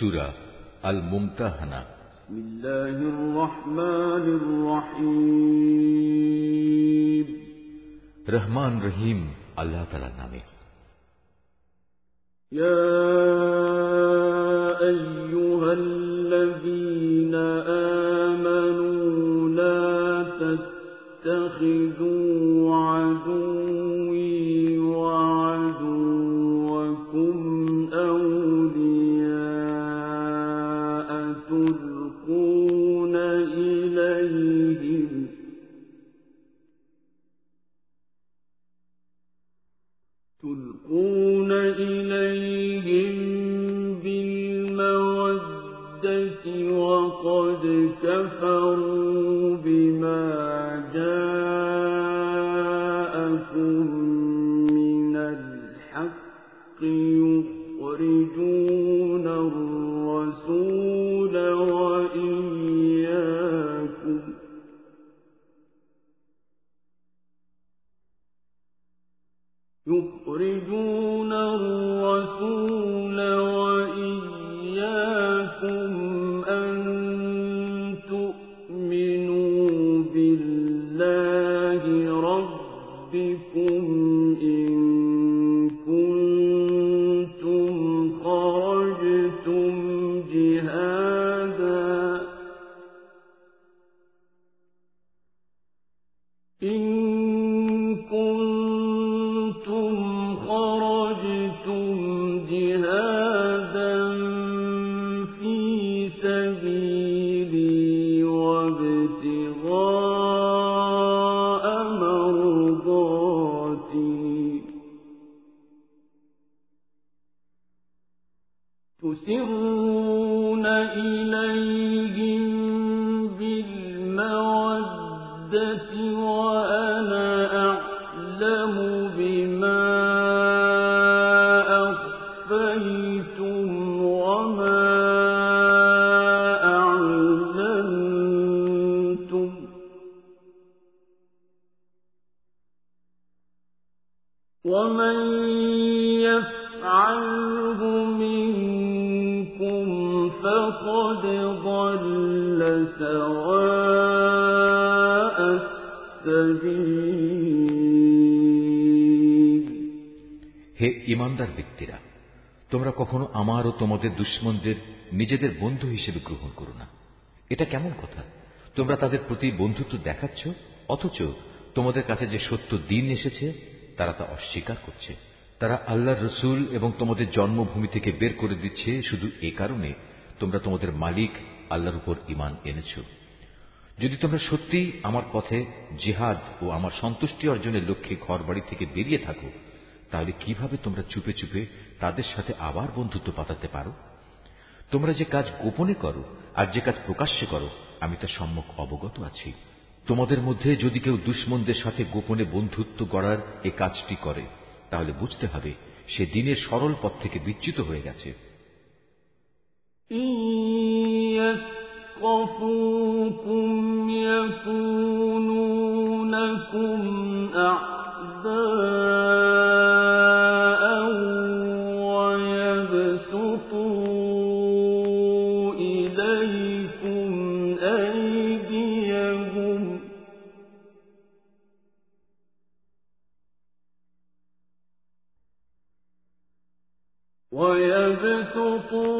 سورة الممتحنة. بسم الله الرحمن الرحيم. رحمن رحيم الله تعالى نامه. يا أيها الذين آمنوا لا تتخذوا عدوا بالمودة وقد كفروا ومن يفعله منكم فقد ضل سواء السبيل হে ইমানদার ব্যক্তিরা তোমরা কখনো আমার ও তোমাদের দুশ্মনদের নিজেদের বন্ধু হিসেবে গ্রহণ করো না এটা কেমন কথা তোমরা তাদের প্রতি বন্ধুত্ব দেখাচ্ছ অথচ তোমাদের কাছে যে সত্য দিন এসেছে তারা তা অস্বীকার করছে। তারা আল্লাহর রসুল এবং তোমাদের জন্মভূমি থেকে বের করে দিচ্ছে শুধু এ কারণে তোমরা তোমাদের মালিক আল্লাহর উপর ইমান এনেছ। যদি তোমরা সত্যি আমার পথে জিহাদ ও আমার সন্তুষ্টি অর্জনের লক্ষ্যে ঘর বাড়ি থেকে বেরিয়ে থাকো, তাহলে কীভাবে তোমরা চুপে চুপে তাদের সাথে আবার বন্ধুত্ব পাতাতে পারো? তোমরা যে কাজ গোপনে করো আর যে কাজ প্রকাশ্যে করো, আমি তার সম্মুখ অবগত আছি। তোমাদের মধ্যে যদি কেউ দুশ্মনদের সাথে গোপনে বন্ধুত্ব গড়ার এ কাজটি করে তাহলে বুঝতে হবে সে দিনের সরল পথ থেকে বিচ্যুত হয়ে গেছে إن يثقفوكم يكونوا لكم أعداء ويبسطوا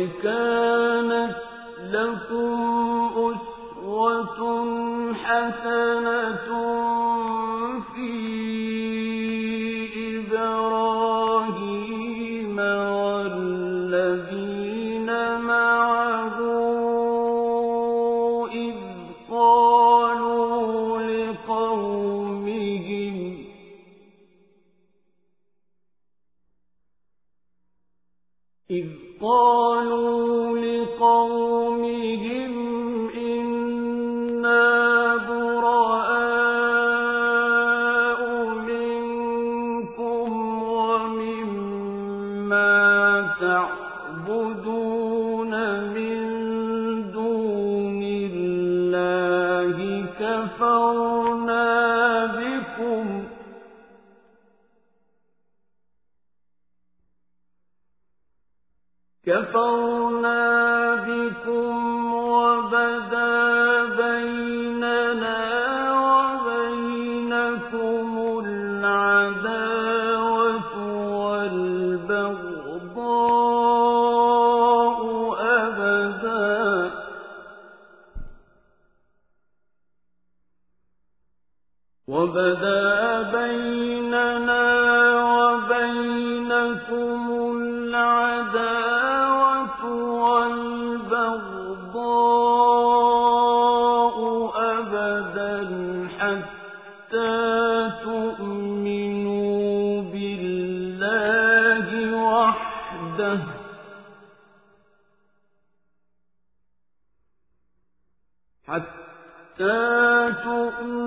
ربك كفرنا حتى تؤمنوا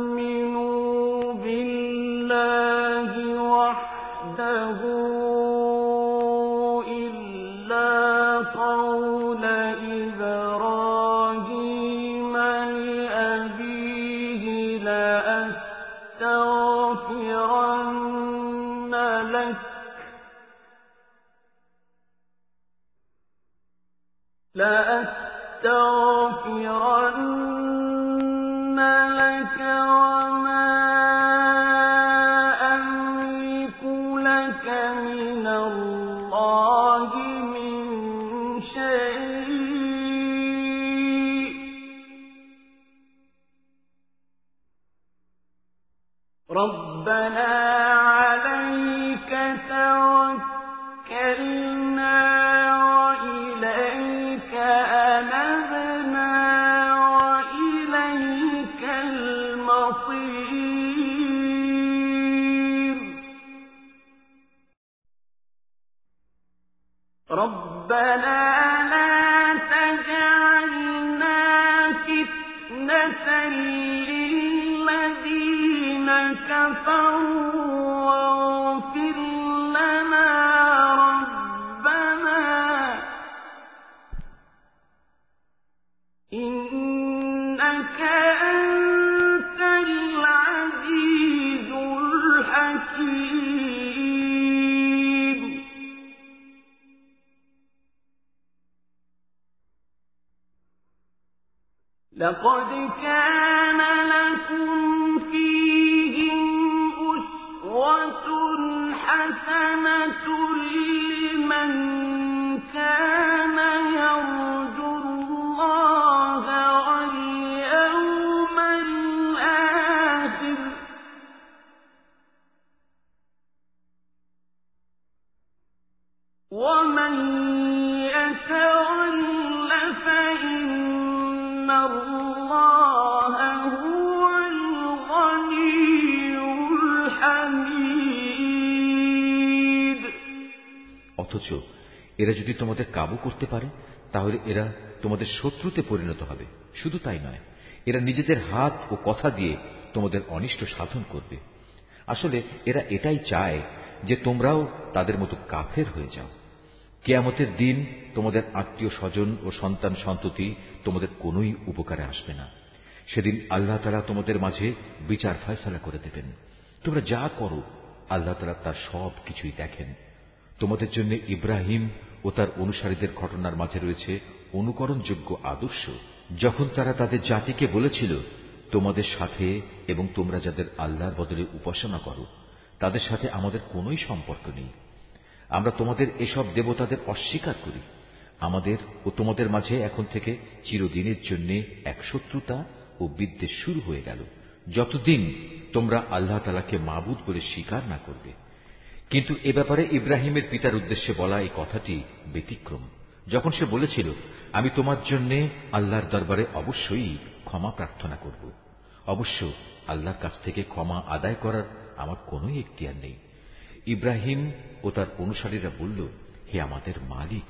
لك من الله ومن يتول فإن الله هو الغني الحميد অথচ এরা যদি তোমাদের কাবু করতে পারে তাহলে এরা তোমাদের শত্রুতে পরিণত হবে শুধু তাই নয় এরা নিজেদের হাত ও কথা দিয়ে তোমাদের অনিষ্ট সাধন করবে আসলে এরা এটাই চায় যে তোমরাও তাদের মতো কাফের হয়ে যাও কেয়ামতের দিন তোমাদের আত্মীয় স্বজন ও সন্তান সন্ততি তোমাদের কোনোই উপকারে আসবে না। সেদিন আল্লাহ তালা তোমাদের মাঝে বিচার ফয়সালা করে দেবেন। তোমরা যা করো, আল্লাহ তালা তার সব কিছুই দেখেন। তোমাদের জন্য ইব্রাহিম ও তার অনুসারীদের ঘটনার মাঝে রয়েছে অনুকরণযোগ্য আদর্শ। যখন তারা তাদের জাতিকে বলেছিল, তোমাদের সাথে এবং তোমরা যাদের আল্লাহর বদলে উপাসনা করো, তাদের সাথে আমাদের কোনোই সম্পর্ক নেই। আমরা তোমাদের এসব দেবতাদের অস্বীকার করি। আমাদের ও তোমাদের মাঝে এখন থেকে চিরদিনের জন্য এক শত্রুতা ও বিদ্বেষ শুরু হয়ে গেল। যতদিন তোমরা আল্লাহ তালাকে মাবুদ বলে স্বীকার না করবে। কিন্তু এ ব্যাপারে ইব্রাহিমের পিতার উদ্দেশ্যে বলা এই কথাটি ব্যতিক্রম। যখন সে বলেছিল, আমি তোমার জন্য আল্লাহর দরবারে অবশ্যই ক্ষমা প্রার্থনা করব। অবশ্য আল্লাহর কাছ থেকে ক্ষমা আদায় করার আমার কোন এখতিয়ার নেই। ইব্রাহিম ও তার অনুসারীরা বলল, হে আমাদের মালিক,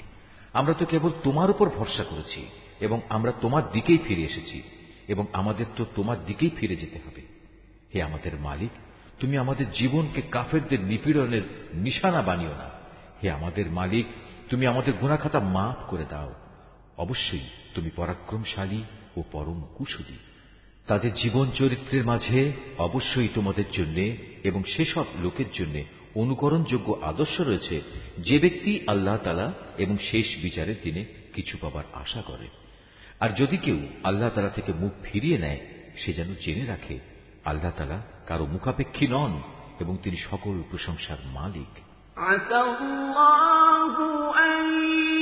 আমরা তো কেবল তোমার উপর ভরসা করেছি এবং আমরা তোমার দিকেই ফিরে এসেছি এবং আমাদের তো তোমার দিকেই ফিরে যেতে হবে। হে আমাদের মালিক, তুমি আমাদের জীবনকে কাফেরদের নিপীড়নের নিশানা বানিও না। হে আমাদের মালিক, তুমি আমাদের গুণাখাতা মাফ করে দাও। অবশ্যই তুমি পরাক্রমশালী ও পরম কুশলী। তাদের জীবন চরিত্রের মাঝে অবশ্যই তোমাদের জন্য এবং সেসব লোকের জন্য অনুকরণযোগ্য আদর্শ রয়েছে, যে ব্যক্তি আল্লাহ তালা এবং শেষ বিচারের দিনে কিছু পাবার আশা করে। আর যদি কেউ আল্লাহ তালা থেকে মুখ ফিরিয়ে নেয়, সে যেন জেনে রাখে, আল্লাহ তালা কারও মুখাপেক্ষী নন এবং তিনি সকল প্রশংসার মালিক। আতাল্লাহু আন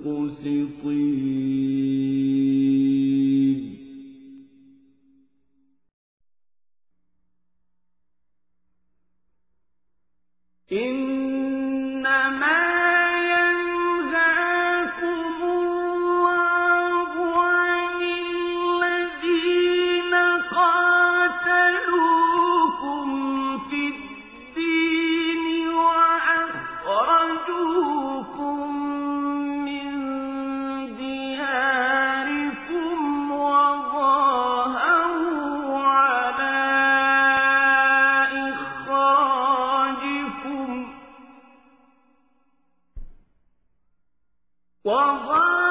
المقسطين وظن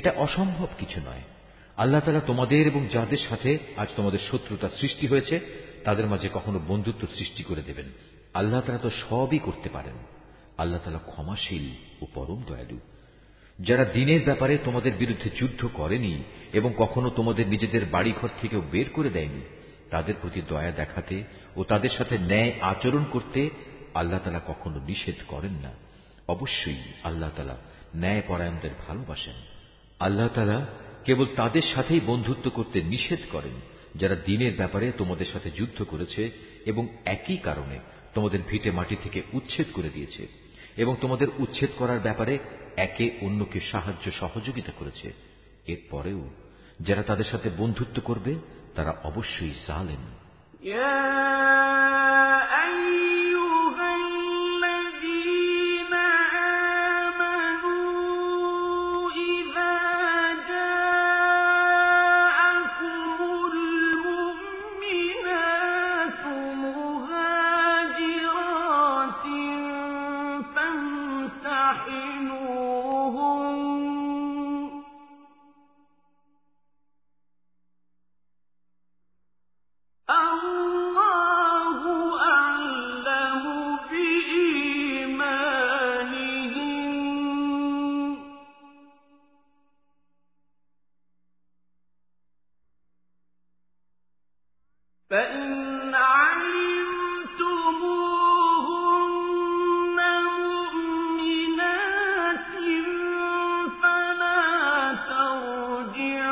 এটা অসম্ভব কিছু নয়। আল্লাহ তালা তোমাদের এবং যাদের সাথে আজ তোমাদের শত্রুতা সৃষ্টি হয়েছে, তাদের মাঝে কখনো বন্ধুত্ব সৃষ্টি করে দেবেন। আল্লাহ তালা তো সবই করতে পারেন। আল্লাহ তালা ক্ষমাশীল ও পরম দয়ালু। যারা দিনের ব্যাপারে তোমাদের বিরুদ্ধে যুদ্ধ করেনি এবং কখনো তোমাদের নিজেদের বাড়িঘর থেকেও বের করে দেয়নি, তাদের প্রতি দয়া দেখাতে ও তাদের সাথে ন্যায় আচরণ করতে আল্লাহ তালা কখনো নিষেধ করেন না। অবশ্যই আল্লাহ তালা ন্যায় পরায়ণদের ভালোবাসেন। আল্লাহ তালা কেবল তাদের সাথেই বন্ধুত্ব করতে নিষেধ করেন, যারা দিনের ব্যাপারে তোমাদের সাথে যুদ্ধ করেছে এবং একই কারণে তোমাদের ভিটে মাটি থেকে উচ্ছেদ করে দিয়েছে এবং তোমাদের উচ্ছেদ করার ব্যাপারে একে অন্যকে সাহায্য সহযোগিতা করেছে। এরপরেও যারা তাদের সাথে বন্ধুত্ব করবে, তারা অবশ্যই জালেন مَتِّعُونَ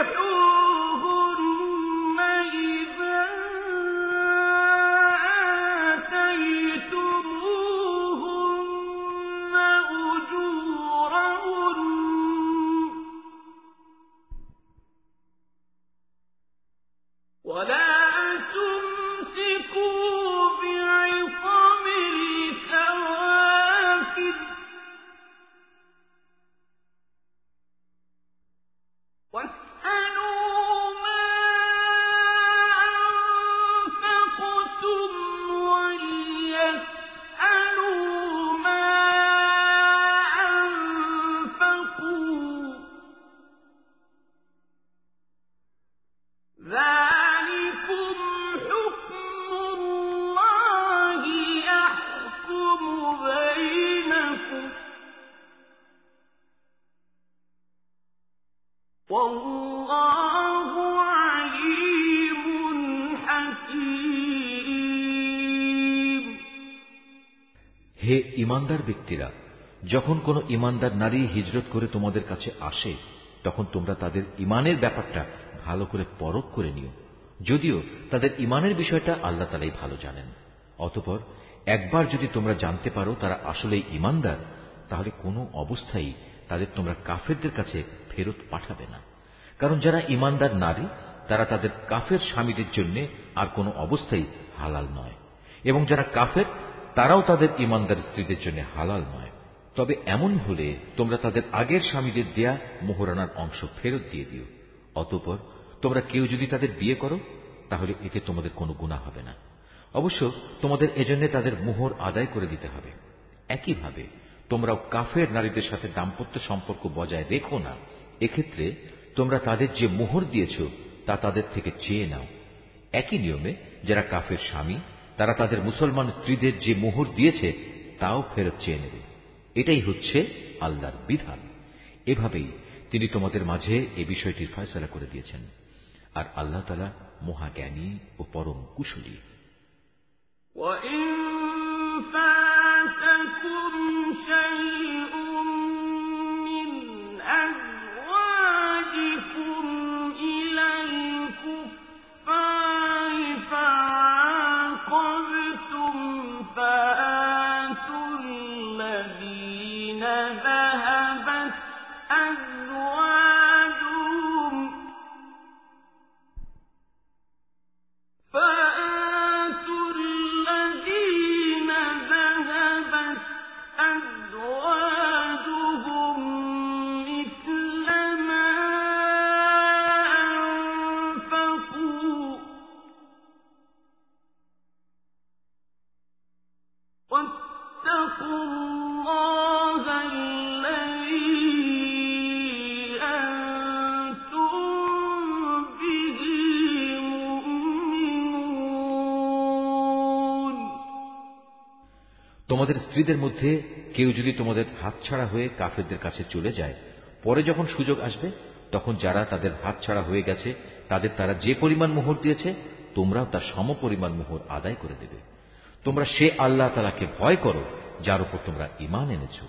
يَحُورُ ইমানদার ব্যক্তিরা, যখন কোন ইমানদার নারী হিজরত করে তোমাদের কাছে আসে, তখন তোমরা তাদের ইমানের ব্যাপারটা ভালো করে পরখ করে নিও। যদিও তাদের ইমানের বিষয়টা আল্লাহ তালাই ভালো জানেন। অতপর একবার যদি তোমরা জানতে পারো তারা আসলেই ইমানদার, তাহলে কোনো অবস্থায় তাদের তোমরা কাফেরদের কাছে ফেরত পাঠাবে না। কারণ যারা ইমানদার নারী, তারা তাদের কাফের স্বামীদের জন্য আর কোনো অবস্থায় হালাল নয়। এবং যারা কাফের তারাও তাদের ইমানদার স্ত্রীদের জন্য হালাল নয়। তবে এমন হলে তোমরা তাদের আগের স্বামীদের দেয়া মোহরানার অংশ ফেরত দিয়ে দিও। অতপর তোমরা কেউ যদি তাদের বিয়ে করো, তাহলে এতে তোমাদের কোনো গুণা হবে না। অবশ্য তোমাদের এজন্য তাদের মোহর আদায় করে দিতে হবে। একইভাবে তোমরাও কাফের নারীদের সাথে দাম্পত্য সম্পর্ক বজায় রেখো না। এক্ষেত্রে তোমরা তাদের যে মোহর দিয়েছ, তা তাদের থেকে চেয়ে নাও। একই নিয়মে যারা কাফের স্বামী তারা তাদের মুসলমান স্ত্রীদের যে মোহর দিয়েছে তাও ফেরত চেয়ে নেবে এটাই হচ্ছে আল্লাহর বিধান এভাবেই তিনি তোমাদের মাঝে এ বিষয়টির ফয়সলা করে দিয়েছেন আর আল্লাহ তালা মহাজ্ঞানী ও পরম কুশলী شيء তোমাদের স্ত্রীদের মধ্যে কেউ যদি তোমাদের হাতছাড়া হয়ে কাফেরদের কাছে চলে যায়, পরে যখন সুযোগ আসবে, তখন যারা তাদের হাতছাড়া হয়ে গেছে, তাদের তারা যে পরিমাণ মোহর দিয়েছে, তোমরাও তার সম পরিমাণ মোহর আদায় করে দেবে। তোমরা সে আল্লাহ তালাকে ভয় করো, যার উপর তোমরা ইমান এনেছো।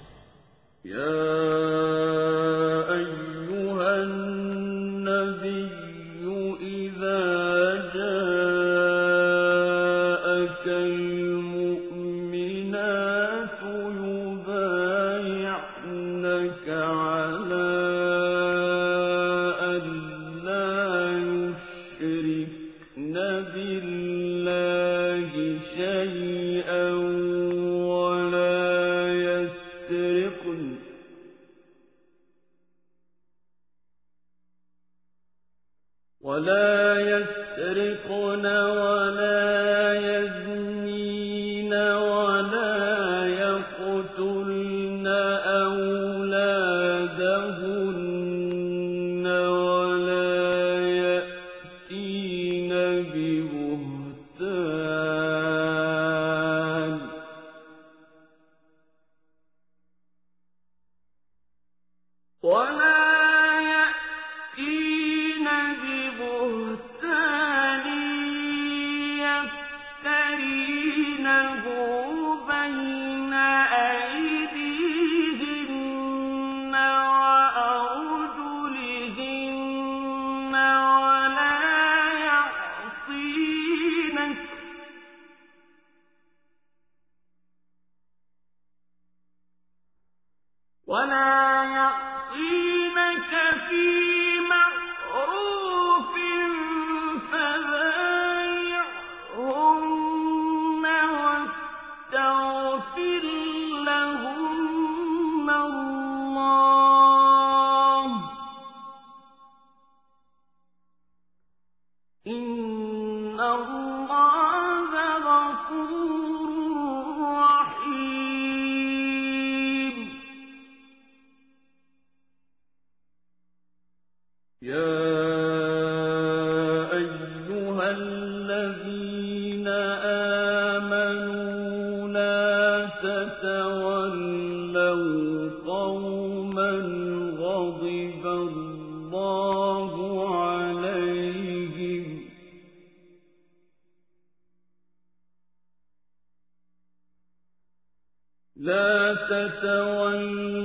لَا تَتَوَلَّوْا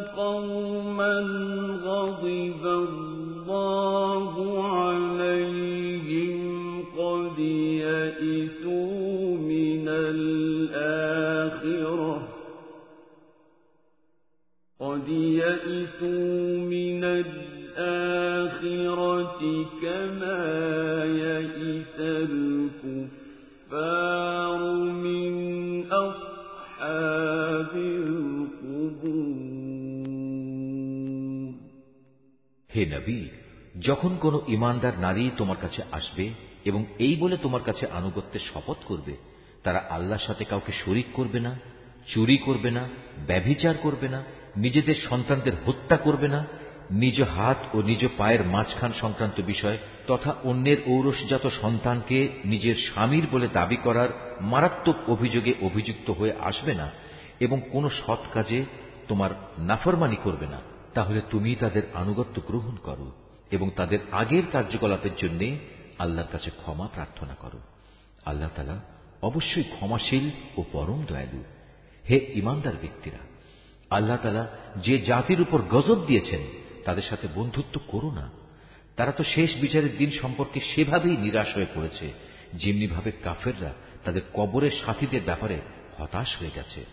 قَوْمًا غَضِبَ اللَّهُ عَلَيْهِمْ قَدْ يَئِسُوا مِنَ الْآخِرَةِ ۖ قَدْ يَئِسُوا مِنَ الْآخِرَةِ كَمَا يَئِسَ الْكُفَّارُ যখন কোন ইমানদার নারী তোমার কাছে আসবে এবং এই বলে তোমার কাছে আনুগত্যের শপথ করবে, তারা আল্লাহর সাথে কাউকে শরিক করবে না, চুরি করবে না, ব্যভিচার করবে না, নিজেদের সন্তানদের হত্যা করবে না, নিজ হাত ও নিজ পায়ের মাঝখান সংক্রান্ত বিষয় তথা অন্যের ঔরসজাত সন্তানকে নিজের স্বামীর বলে দাবি করার মারাত্মক অভিযোগে অভিযুক্ত হয়ে আসবে না এবং কোন সৎ কাজে তোমার নাফরমানি করবে না। তাহলে তুমি তাদের আনুগত্য গ্রহণ করো এবং তাদের আগের কার্যকলাপের জন্য আল্লাহর কাছে ক্ষমা প্রার্থনা করো। আল্লাহ তালা অবশ্যই ক্ষমাশীল ও পরম দয়ালু। হে ইমানদার ব্যক্তিরা, আল্লাহ তালা যে জাতির উপর গজব দিয়েছেন তাদের সাথে বন্ধুত্ব করো না। তারা তো শেষ বিচারের দিন সম্পর্কে সেভাবেই নিরাশ হয়ে পড়েছে, যেমনিভাবে কাফেররা তাদের কবরের সাথীদের ব্যাপারে হতাশ হয়ে গেছে।